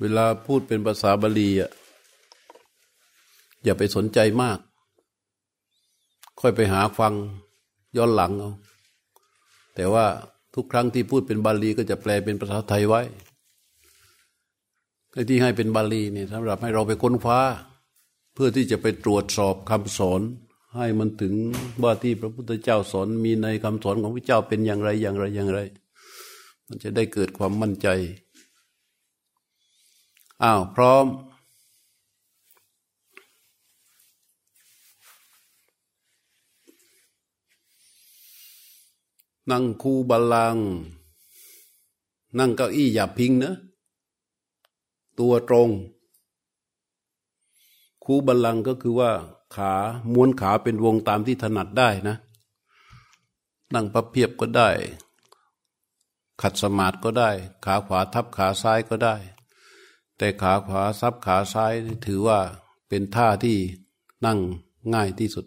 เวลาพูดเป็นภาษาบาลีอะอย่าไปสนใจมาก ค่อยไปหาฟังย้อนหลังเอาแต่ว่าทุกครั้งที่พูดเป็นบาลีก็จะแปลเป็นภาษาไทยไว้ที่ให้เป็นบาลีเนี่ยสำหรับให้เราไปค้นคว้า เพื่อที่จะไปตรวจสอบคำสอน ให้มันถึงว่าที่พระพุทธเจ้าสอนมีในคำสอนของพระเจ้าเป็นอย่างไรอย่างไรอย่างไร มันจะได้เกิดความมั่นใจ อ้าวพร้อม นั่งคูบาลัง นั่งเก้าอี้อย่าพิงนะ ตัวตรง คูบาลังก็คือว่า ขาม้วนขาเป็นวงตามที่ถนัดได้นะ นั่งพับเพียบก็ได้ ขัดสมาธิก็ได้ ขาขวาทับขาซ้ายก็ได้ แต่ขาขวาซับขาซ้ายถือว่าเป็นท่าที่นั่งง่ายที่สุด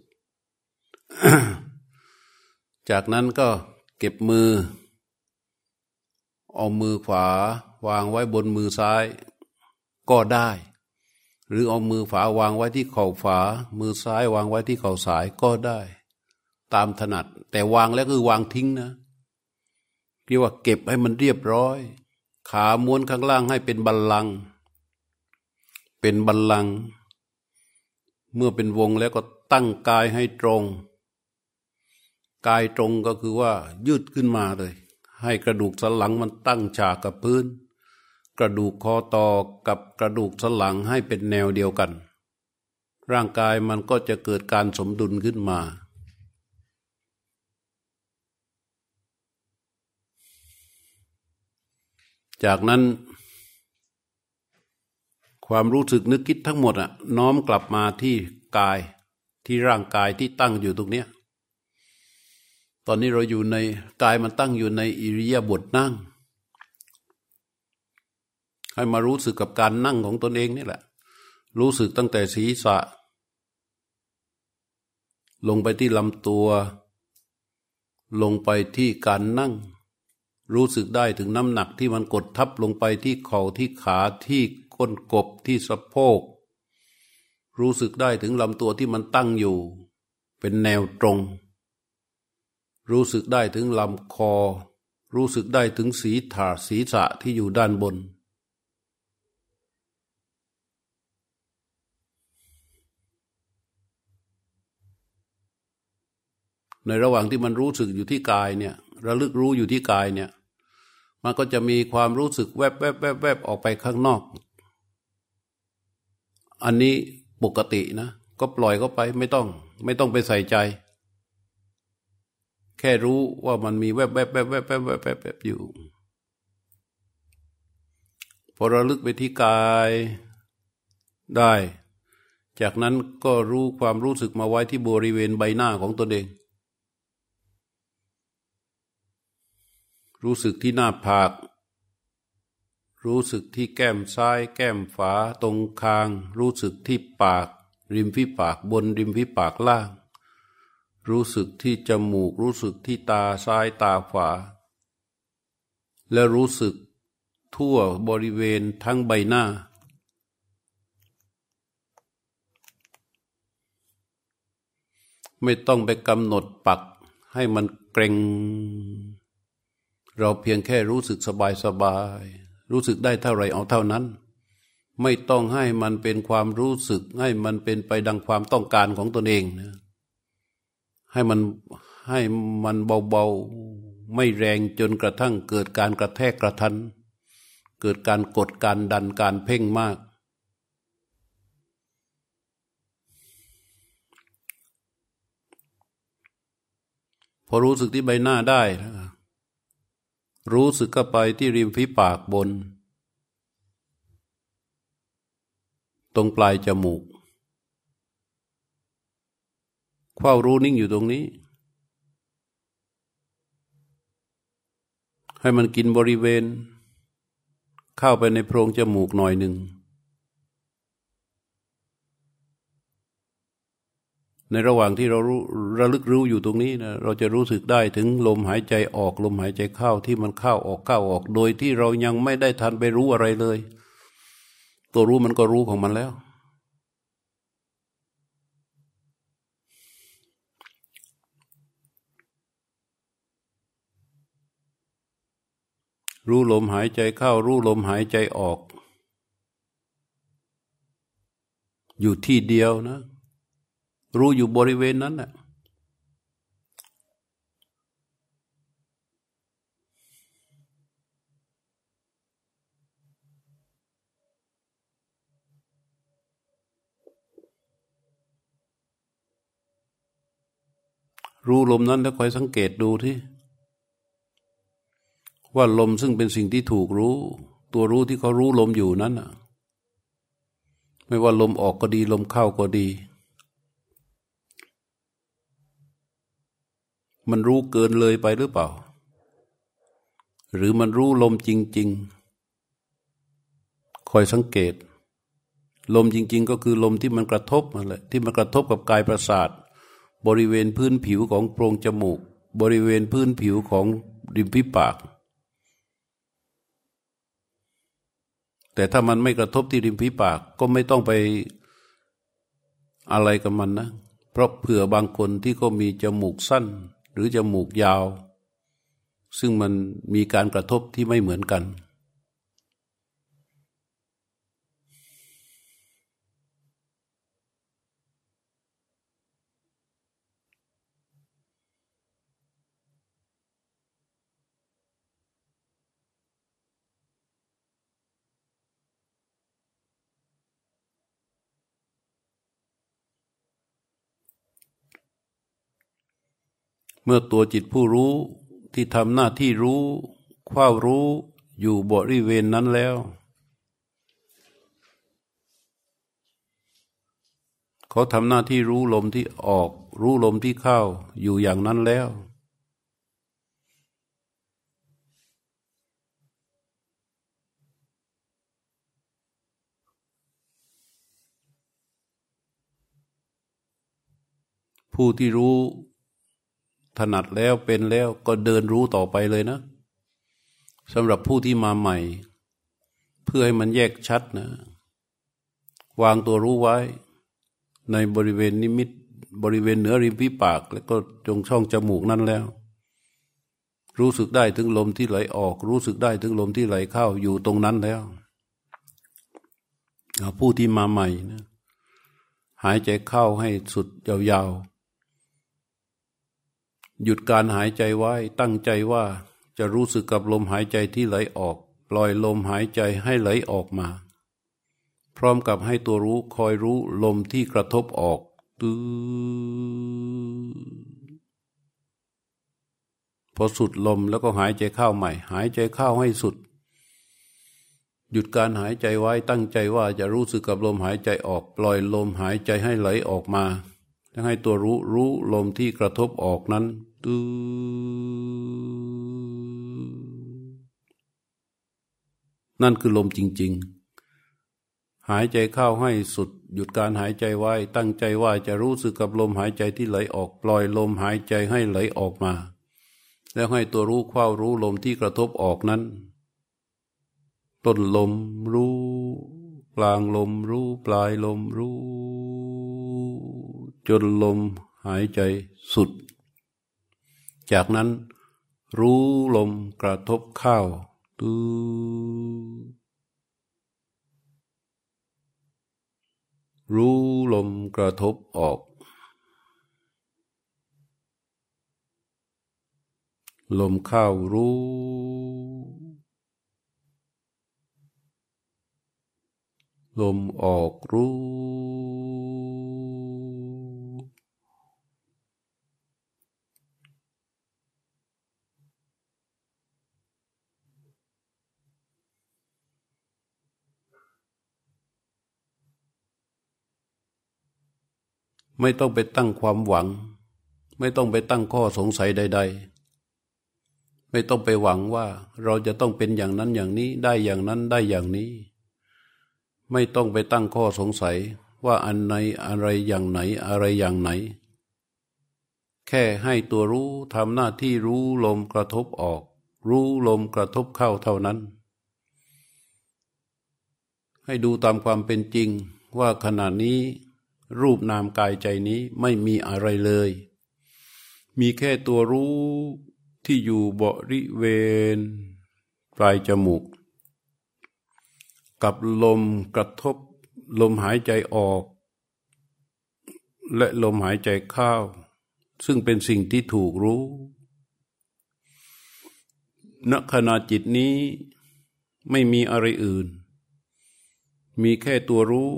จากนั้นก็เก็บมือ เอามือขวาวางไว้บนมือซ้าย ก็ได้ หรือเอามือฝาวางไว้ที่เข่าฝามือซ้ายวางไว้ที่เข่าสายก็ได้ ตามถนัด แต่วางแล้วคือวางทิ้งนะเรียกว่าเก็บให้มันเรียบร้อย ขาม้วนข้างล่างให้เป็นบัลลังก์ เป็นบัลลังก์เมื่อเป็นวงแล้วก็ตั้งกายให้ตรง กายตรงก็คือว่ายืดขึ้นมาเลย ให้กระดูกสันหลังมันตั้งฉากกับพื้น กระดูกคอต่อกับกระดูกสันหลังให้เป็นแนวเดียวกัน ร่างกายมันก็จะเกิดการสมดุลขึ้นมาจากนั้น ความรู้สึกนึกคิดทั้งหมดอะน้อมกลับมาที่กายที่ร่างกายที่ตั้งอยู่ตรงเนี้ยตอนนี้เราอยู่ในกายมันตั้งอยู่ในอิริยาบถนั่ง ให้มารู้สึกกับการนั่งของตนเองนี่แหละ รู้สึกตั้งแต่ศีรษะ ลงไปที่ลำตัว ลงไปที่การนั่ง รู้สึกได้ถึงน้ำหนักที่มันกดทับลงไปที่เข่าที่ขาที่ ก้นกบที่สะโพก รู้สึกได้ถึงลำตัวที่มันตั้งอยู่ เป็นแนวตรง รู้สึกได้ถึงลำคอ รู้สึกได้ถึงสีถาศีรษะที่อยู่ด้านบน ในระหว่างที่มันรู้สึกอยู่ที่กายเนี่ยระลึกรู้อยู่ที่กายเนี่ยมันก็จะมีความรู้สึกแวบแวบแวบแวบออกไปข้างนอก อันนี้ปกตินะ ก็ปล่อยเขาไปไม่ต้อง ไม่ต้องไปใส่ใจ แค่รู้ว่ามันมีแวบแวบแวบแวบแวบแวบแวบอยู่ พอระลึกไปที่กายได้ จากนั้นก็รู้ความรู้สึกมาไว้ที่บริเวณใบหน้าของตนเอง รู้สึกที่หน้าผาก รู้สึกที่แก้มซ้าย แก้มฝาตรงคาง รู้สึกที่ปาก ริมฝีปากบนริมฝีปากล่าง รู้สึกที่จมูก รู้สึกที่ตาซ้ายตาขวา และรู้สึกทั่วบริเวณทั้งใบหน้า ไม่ต้องไปกำหนดปักให้มันเกรง เราเพียงแค่รู้สึกสบายสบาย รู้สึกได้เท่าไรเอาเท่านั้น ไม่ต้องให้มันเป็นความรู้สึก ให้มันเป็นไปดังความต้องการของตนเองนะให้มันให้มันเบาๆไม่แรงจนกระทั่งเกิดการกระแทกกระทัน เกิดการกดการดันการเพ่งมาก พอรู้สึกที่ใบหน้าได้ รู้สึกก็ไปที่ริมฝีปากบน ตรงปลายจมูกเฝ้ารู้นิ่งอยู่ตรงนี้ ให้มันกินบริเวณ เข้าไปในโพรงจมูกหน่อยหนึ่ง ในระหว่างที่เรารู้ระลึกรู้อยู่ตรงนี้นะเราจะรู้สึกได้ถึงลมหายใจออกลมหายใจเข้าที่มันเข้าออกเข้าออก โดยที่เรายังไม่ได้ทันไปรู้อะไรเลย ตัวรู้มันก็รู้ของมันแล้ว รู้ลมหายใจเข้า รู้ลมหายใจออก อยู่ที่เดียวนะ รู้อยู่บริเวณนั้นแหละรู้ลมนั้นแล้วคอยสังเกตดูที่ ว่าลมซึ่งเป็นสิ่งที่ถูกรู้ ตัวรู้ที่เขารู้ลมอยู่นั้นน่ะไม่ว่าลมออกก็ดีลมเข้าก็ดี มันรู้เกินเลยไปหรือเปล่า หรือมันรู้ลมจริง ๆ คอยสังเกต ลมจริง ๆ ก็คือลมที่มันกระทบมาเลยที่มันกระทบกับกายประสาท บริเวณพื้นผิวของโพรงจมูก บริเวณพื้นผิวของริมฝีปากแต่ถ้ามันไม่กระทบที่ริมฝีปากก็ไม่ต้องไปอะไรกับมันนะ เพราะเผื่อบางคนที่เขามีจมูกสั้น หรือจมูกยาว ซึ่งมันมีการกระทบที่ไม่เหมือนกัน เมื่อตัวจิตผู้รู้ที่ทำหน้าที่รู้คว้ารู้อยู่บริเวณนั้นแล้ว เขาทำหน้าที่รู้ลมที่ออก รู้ลมที่เข้าอยู่อย่างนั้นแล้ว ผู้ที่รู้ ถนัดแล้วเป็นแล้วก็เดินรู้ต่อไปเลยนะสำหรับผู้ที่มาใหม่ เพื่อให้มันแยกชัดนะ วางตัวรู้ไว้ ในบริเวณนิมิต บริเวณเหนือริมฝีปาก แล้วก็จงช่องจมูกนั้นแล้ว รู้สึกได้ถึงลมที่ไหลออก รู้สึกได้ถึงลมที่ไหลเข้าอยู่ตรงนั้นแล้วผู้ที่มาใหม่นะหายใจเข้าให้สุดยาวๆ หยุดการหายใจไว้ ตั้งใจว่าจะรู้สึกกับลมหายใจที่ไหลออก ปล่อยลมหายใจให้ไหลออกมา พร้อมกับให้ตัวรู้คอยรู้ลมที่กระทบออกตื้อพอสุดลมแล้วก็หายใจเข้าใหม่ หายใจเข้าให้สุด หยุดการหายใจไว้ตั้งใจว่าจะรู้สึกกับลมหายใจออก ปล่อยลมหายใจให้ไหลออกมาแล้วให้ตัวรู้รู้ลมที่กระทบออกนั้น ตูนั่นคือลมจริง ๆ หายใจเข้าให้สุด หยุดการหายใจไว้ ตั้งใจว่าจะรู้สึกกับลมหายใจที่ไหลออก ปล่อยลมหายใจให้ไหลออกมา แล้วให้ตัวรู้เข้ารู้ลมที่กระทบออกนั้นต้นลมรู้ กลางลมรู้ปลายลมรู้ จนลมหายใจสุด จากนั้นรู้ลมกระทบเข้าตูรู้ลมกระทบออก ลมเข้ารู้ ลมออกรู้ ไม่ต้องไปตั้งความหวัง ไม่ต้องไปตั้งข้อสงสัยใด ๆ ไม่ต้องไปหวังว่าเราจะต้องเป็นอย่างนั้นอย่างนี้ได้อย่างนั้นได้อย่างนี้ ไม่ต้องไปตั้งข้อสงสัยว่าอันไหนอะไรอย่างไหนอะไรอย่างไหน แค่ให้ตัวรู้ทำหน้าที่รู้ลมกระทบออก รู้ลมกระทบเข้าเท่านั้น ให้ดูตามความเป็นจริงว่าขณะนี้ รูปนามกายใจนี้ไม่มีอะไรเลย มีแค่ตัวรู้ที่อยู่บริเวณปลายจมูก กับลมกระทบลมหายใจออก และลมหายใจเข้าซึ่งเป็นสิ่งที่ถูกรู้ณขณะจิตนี้ไม่มีอะไรอื่น มีแค่ตัวรู้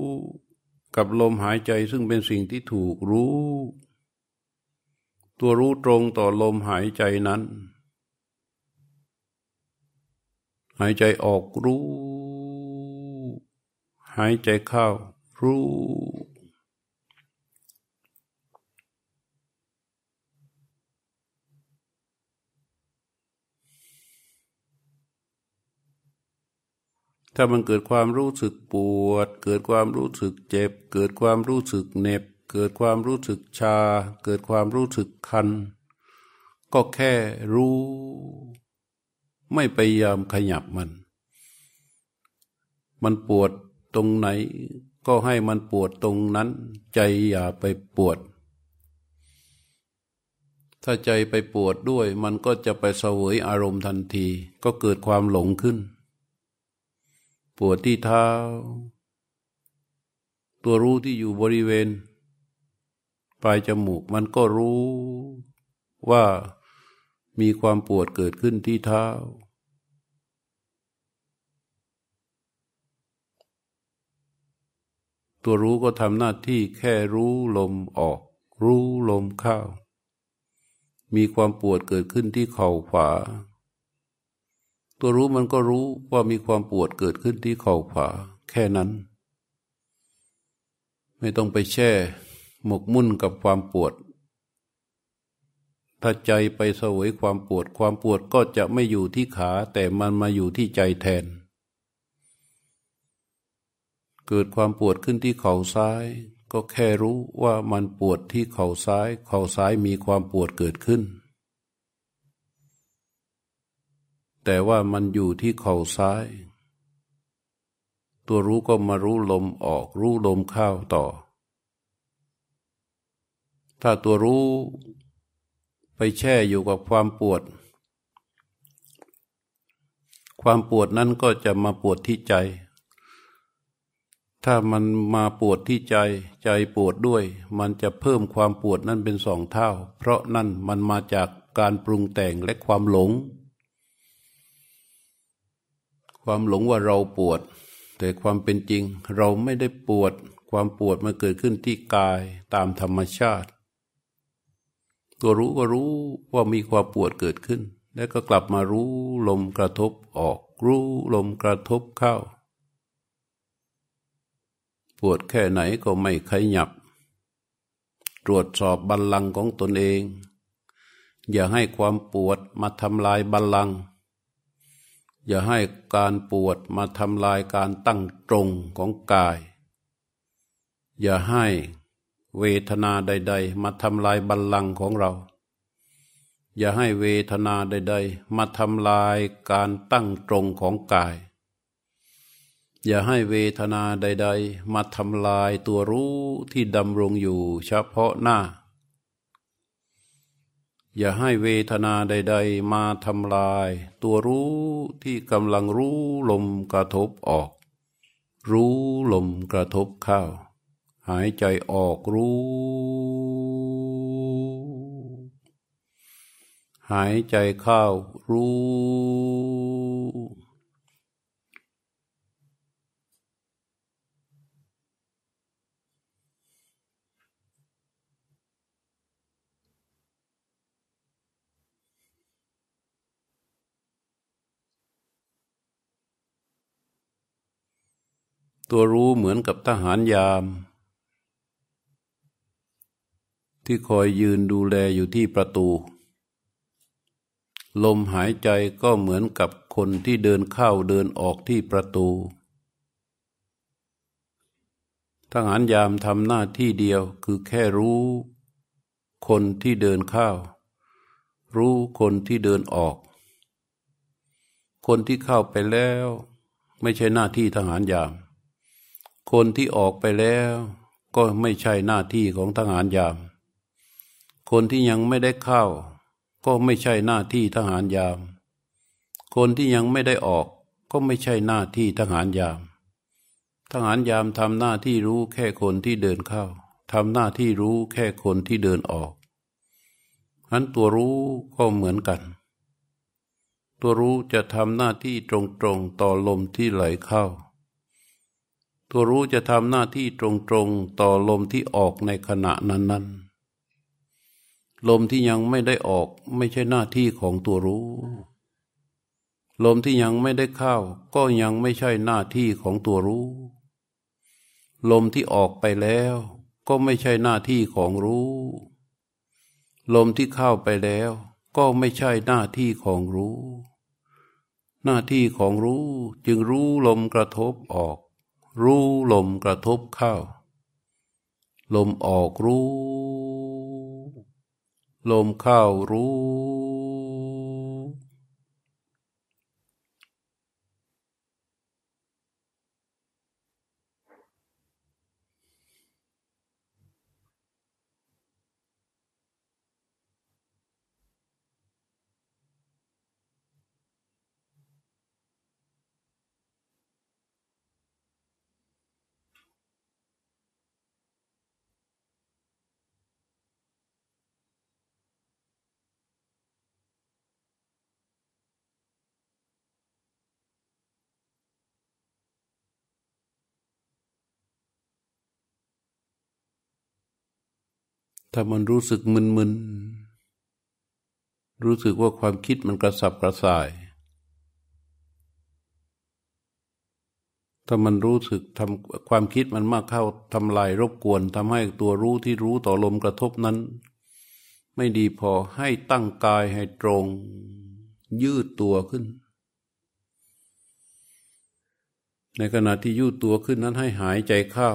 กับลมหายใจซึ่งเป็นสิ่งที่ถูกรู้ ตัวรู้ตรงต่อลมหายใจนั้น หายใจออกรู้ หายใจเข้ารู้ ถ้ามันเกิดความรู้สึกปวด เกิดความรู้สึกเจ็บ เกิดความรู้สึกเหน็บ เกิดความรู้สึกชา เกิดความรู้สึกคัน ก็แค่รู้ ไม่พยายามขยับมัน มันปวดตรงไหน ก็ให้มันปวดตรงนั้น ใจอย่าไปปวด ถ้าใจไปปวดด้วย มันก็จะไปเสวยอารมณ์ทันที ก็เกิดความหลงขึ้น ปวดที่เท้า ตัวรู้ที่อยู่บริเวณ ปลายจมูกมันก็รู้ว่ามีความปวดเกิดขึ้นที่เท้า ตัวรู้ก็ทำหน้าที่แค่รู้ลมออก รู้ลมเข้า มีความปวดเกิดขึ้นที่เข่าขวา ตัวรู้มันก็รู้ว่ามีความปวดเกิดขึ้นที่เข่าขวาแค่นั้น ไม่ต้องไปแช่ หมกมุ่นกับความปวด ถ้าใจไปสวยความปวด ความปวดก็จะไม่อยู่ที่ขา แต่มันมาอยู่ที่ใจแทน เกิดความปวดขึ้นที่เข่าซ้าย ก็แค่รู้ว่ามันปวดที่เข่าซ้าย เข่าซ้ายมีความปวดเกิดขึ้น แต่ว่ามันอยู่ที่เข่าซ้าย ตัวรู้ก็มารู้ลมออก รู้ลมเข้าต่อ ถ้าตัวรู้ไปแช่อยู่กับความปวด ความปวดนั้นก็จะมาปวดที่ใจ ถ้ามันมาปวดที่ใจ ใจปวดด้วย มันจะเพิ่มความปวดนั้นเป็นสองเท่า เพราะนั่นมันมาจากการปรุงแต่งและความหลง ความหลงว่าเราปวด แต่ความเป็นจริงเราไม่ได้ปวด ความปวดมันเกิดขึ้นที่กายตามธรรมชาติ ตัวรู้ก็รู้ว่ามีความปวดเกิดขึ้น แล้วก็กลับมารู้ลมกระทบออก รู้ลมกระทบเข้า ปวดแค่ไหนก็ไม่ขยับ ตรวจสอบบัลลังก์ของตนเอง อย่าให้ความปวดมาทำลายบัลลังก์ อย่าให้การปวดมาทำลายการตั้งตรงของกาย อย่าให้เวทนาใด ๆ มาทำลายบัลลังก์ของเรา อย่าให้เวทนาใด ๆ มาทำลายการตั้งตรงของกาย อย่าให้เวทนาใด ๆ มาทำลายตัวรู้ที่ดำรงอยู่เฉพาะหน้า อย่าให้เวทนาใด ๆ มาทำลาย ตัวรู้ที่กำลังรู้ลมกระทบออก รู้ลมกระทบเข้า หายใจออกรู้ หายใจเข้ารู้ ตัวรู้เหมือนกับทหารยาม ที่คอยยืนดูแลอยู่ที่ประตู ลมหายใจก็เหมือนกับคนที่เดินเข้าเดินออกที่ประตู ทหารยามทำหน้าที่เดียวคือแค่รู้ คนที่เดินเข้า รู้คนที่เดินออก คนที่เข้าไปแล้ว ไม่ใช่หน้าที่ทหารยาม คนที่ออกไปแล้วก็ไม่ใช่หน้าที่ของทหารยาม คนที่ยังไม่ได้เข้า ก็ไม่ใช่หน้าที่ทหารยาม คนที่ยังไม่ได้ออกก็ไม่ใช่หน้าที่ทหารยาม ทหารยามทำหน้าที่รู้แค่คนที่เดินเข้าทำหน้าที่รู้แค่คนที่เดินออกนั้นตัวรู้ก็เหมือนกัน ตัวรู้จะทำหน้าที่ตรงๆต่อลมที่ไหลเข้า ตัวรู้จะทำหน้าที่ตรงๆต่อลมที่ออกในขณะนั้นๆ ลมที่ยังไม่ได้ออกไม่ใช่หน้าที่ของตัวรู้ ลมที่ยังไม่ได้เข้า ก็ยังไม่ใช่หน้าที่ของตัวรู้ ลมที่ออกไปแล้ว ก็ไม่ใช่หน้าที่ของรู้ ลมที่เข้าไปแล้ว ก็ไม่ใช่หน้าที่ของรู้ หน้าที่ของรู้จึงรู้ลมกระทบออก รู้ลมกระทบเข้า ลมออกรู้ ลมเข้ารู้ ถ้ามันรู้สึกมึนๆ รู้สึกว่าความคิดมันกระสับกระส่าย ถ้ามันรู้สึกทำความคิดมันมากเข้าทำลายรบกวนทำให้ตัวรู้ที่รู้ต่อลมกระทบนั้น ไม่ดีพอให้ตั้งกายให้ตรง ยืดตัวขึ้น ในขณะที่ยืดตัวขึ้นนั้นให้หายใจเข้า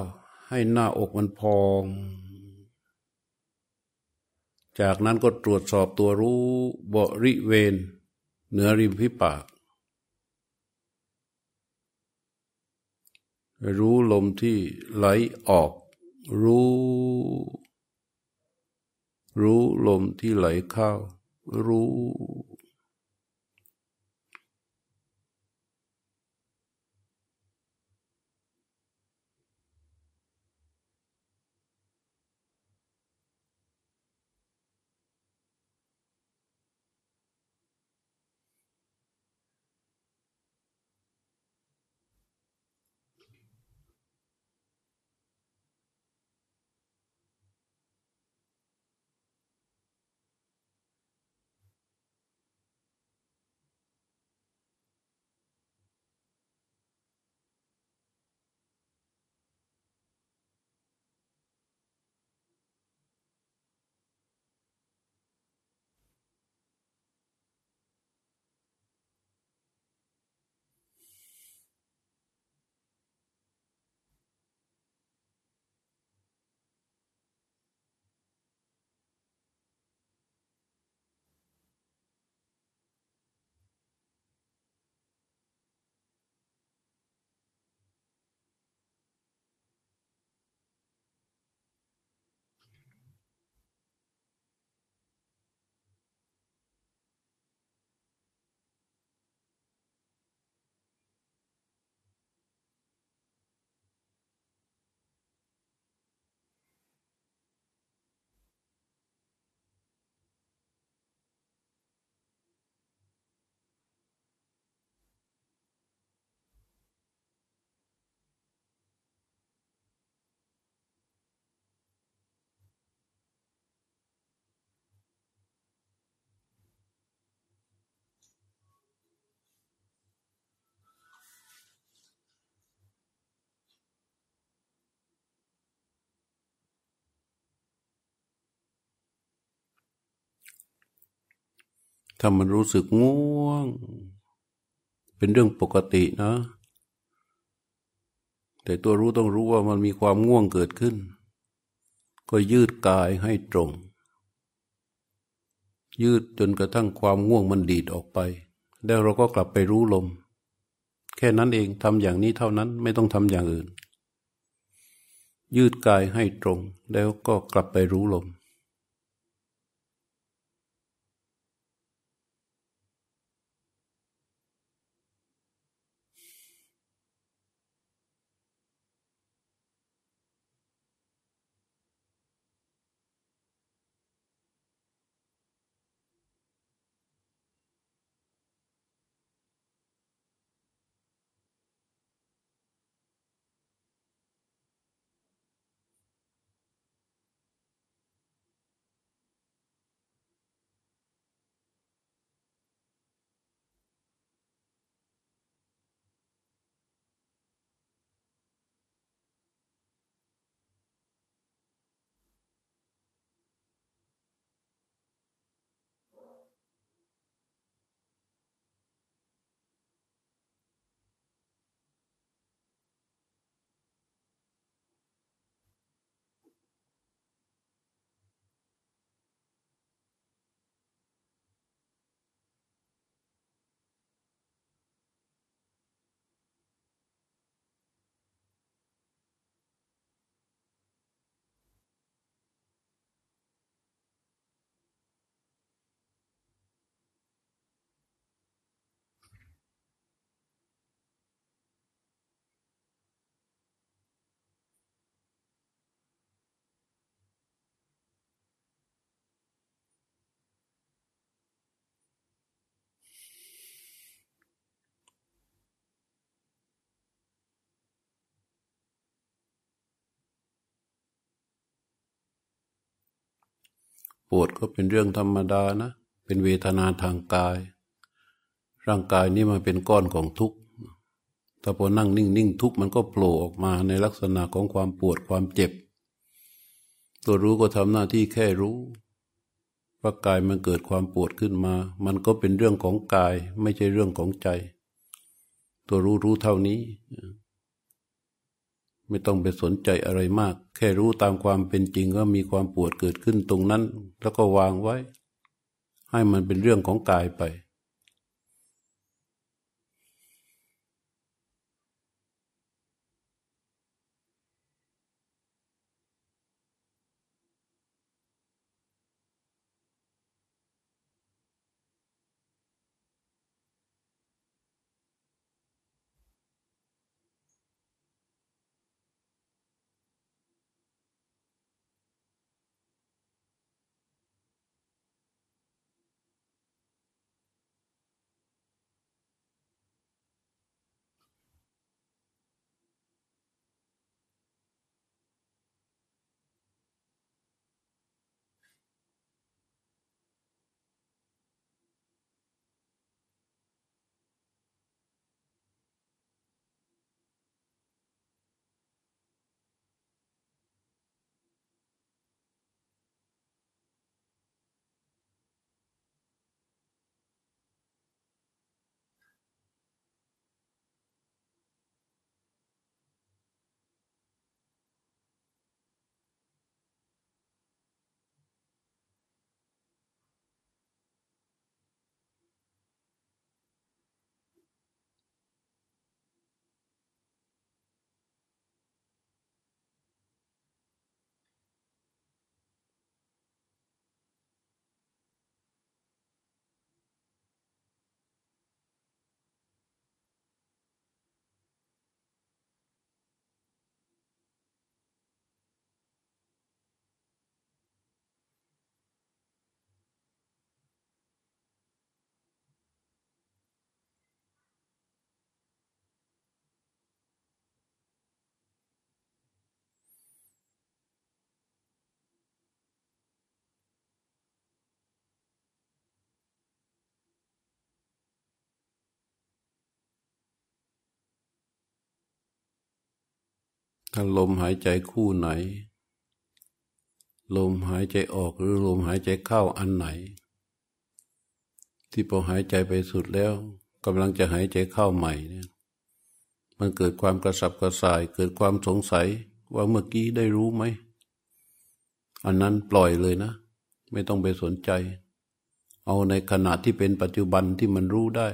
ให้หน้าอกมันพอง จากนั้นก็ตรวจสอบตัวรู้บริเวณ เหนือริมฝีปาก รู้ลมที่ไหลออก รู้ รู้ลมที่ไหลเข้า รู้ ถ้ามันรู้สึกง่วง เป็นเรื่องปกตินะ แต่ตัวรู้ต้องรู้ว่ามันมีความง่วงเกิดขึ้น ก็ยืดกายให้ตรง ยืดจนกระทั่งความง่วงมันดีดออกไป แล้วเราก็กลับไปรู้ลม แค่นั้นเองทำอย่างนี้เท่านั้นไม่ต้องทำอย่างอื่น ยืดกายให้ตรง แล้วก็กลับไปรู้ลม ปวดก็เป็นเรื่องธรรมดานะ เป็นเวทนาทางกาย ร่างกายนี้มันเป็นก้อนของทุกข์ถ้าพอนั่งนิ่งนิ่งทุกข์มันก็โผล่ออกมาในลักษณะของความปวดความเจ็บ ตัวรู้ก็ทำหน้าที่แค่รู้ว่ากายมันเกิดความปวดขึ้นมา มันก็เป็นเรื่องของกายไม่ใช่เรื่องของใจ ตัวรู้รู้เท่านี้ ไม่ต้องไปสนใจอะไรมาก แค่รู้ตามความเป็นจริงว่ามีความปวดเกิดขึ้นตรงนั้น แล้วก็วางไว้ ให้มันเป็นเรื่องของกายไป ถ้าลมหายใจคู่ไหน ลมหายใจออกหรือลมหายใจเข้าอันไหน ที่พอหายใจไปสุดแล้วกำลังจะหายใจเข้าใหม่เนี่ยมันเกิดความกระสับกระส่าย เกิดความสงสัยว่าเมื่อกี้ได้รู้ไหม อันนั้นปล่อยเลยนะ ไม่ต้องไปสนใจ เอาในขณะที่เป็นปัจจุบันที่มันรู้ได้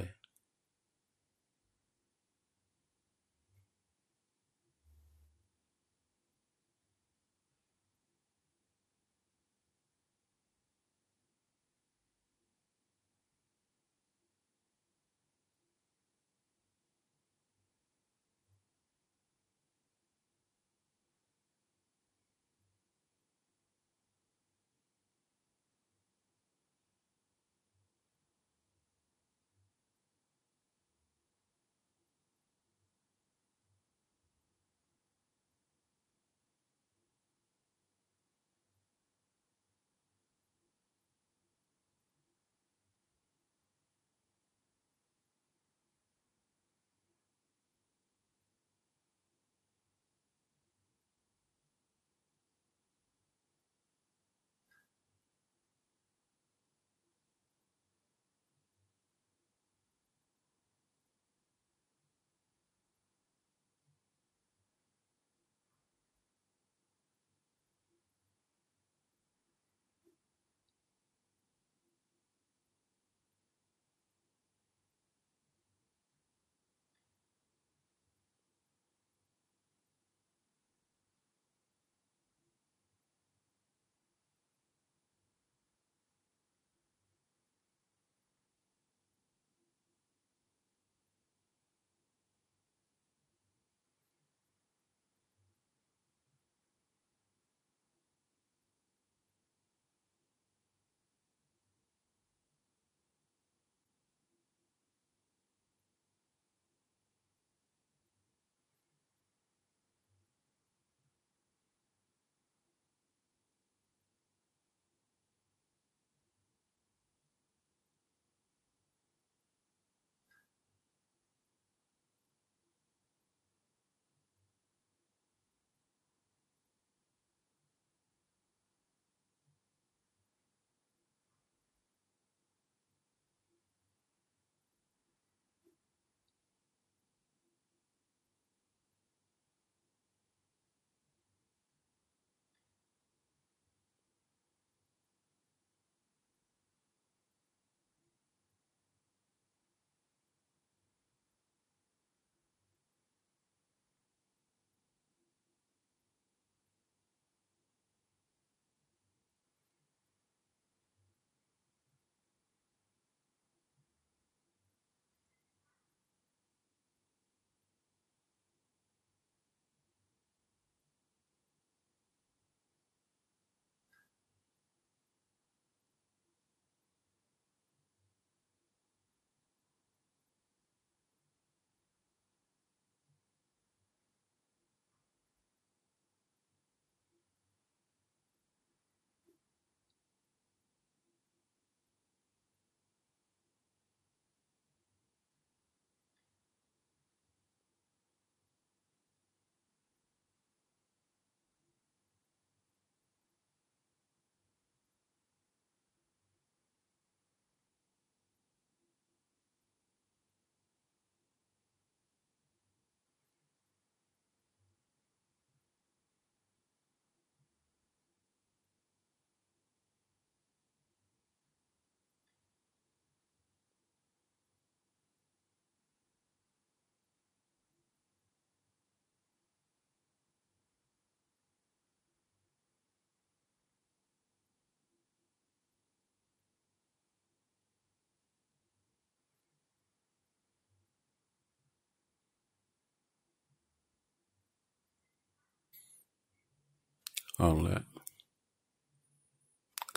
ออกแล้ว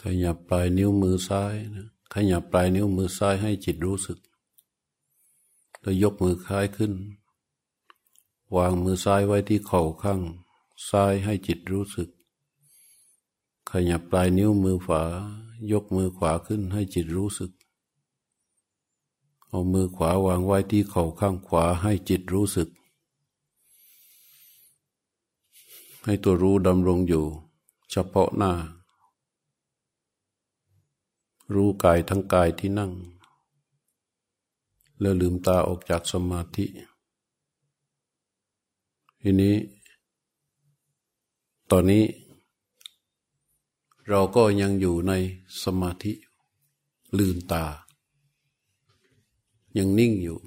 ขยับปลายนิ้วมือซ้ายนะขยับปลายนิ้วมือซ้ายให้จิตรู้สึก แล้วยกมือค้ายขึ้น วางมือซ้ายไว้ที่เข่าข้างซ้ายให้จิตรู้สึก ขยับปลายนิ้วมือขวายกมือขวาขึ้นให้จิตรู้สึก เอามือขวาวางไว้ที่เข่าข้างขวาให้จิตรู้สึก ให้ตัวรู้ดำรงอยู่ เฉพาะหน้า รู้กายทั้งกายที่นั่ง แล้วลืมตาออกจากสมาธิ ทีนี้ ตอนนี้ เราก็ยังอยู่ในสมาธิ ลืมตา ยังนิ่งอยู่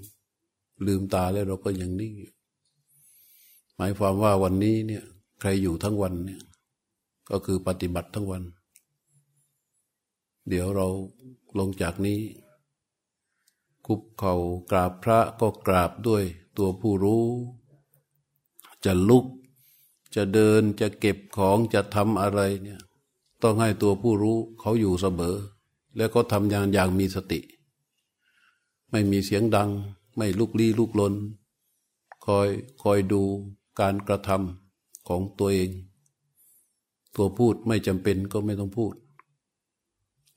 ลืมตาแล้วเราก็ยังนิ่งอยู่ หมายความว่าวันนี้เนี่ย ใครอยู่ทั้งวันเนี่ยก็คือปฏิบัติทั้งวัน เดี๋ยวเราลงจากนี้ คุบเขา่ากราบพระก็กราบด้วยตัวผู้รู้ จะลุก จะเดินจะเก็บของจะทำอะไรเนี่ย ต้องให้ตัวผู้รู้เขาอยู่เสมอ แล้วก็ทำอย่างอย่างมีสติ ไม่มีเสียงดัง ไม่ลุกลี้ลุกลน คอยคอยดูการกระทำ ของตัวเอง ตัวพูดไม่จำเป็นก็ไม่ต้องพูด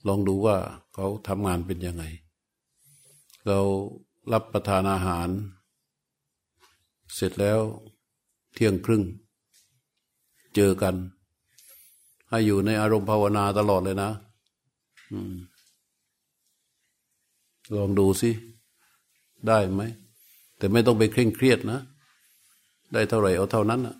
ลองดูว่าเขาทำงานเป็นยังไง เรารับประทานอาหาร เสร็จแล้วเที่ยงครึ่ง เจอกัน ให้อยู่ในอารมณ์ภาวนาตลอดเลยนะลองดูสิ ได้ไหม แต่ไม่ต้องไปเคร่งเครียดนะ ได้เท่าไหร่เอาเท่านั้นนะ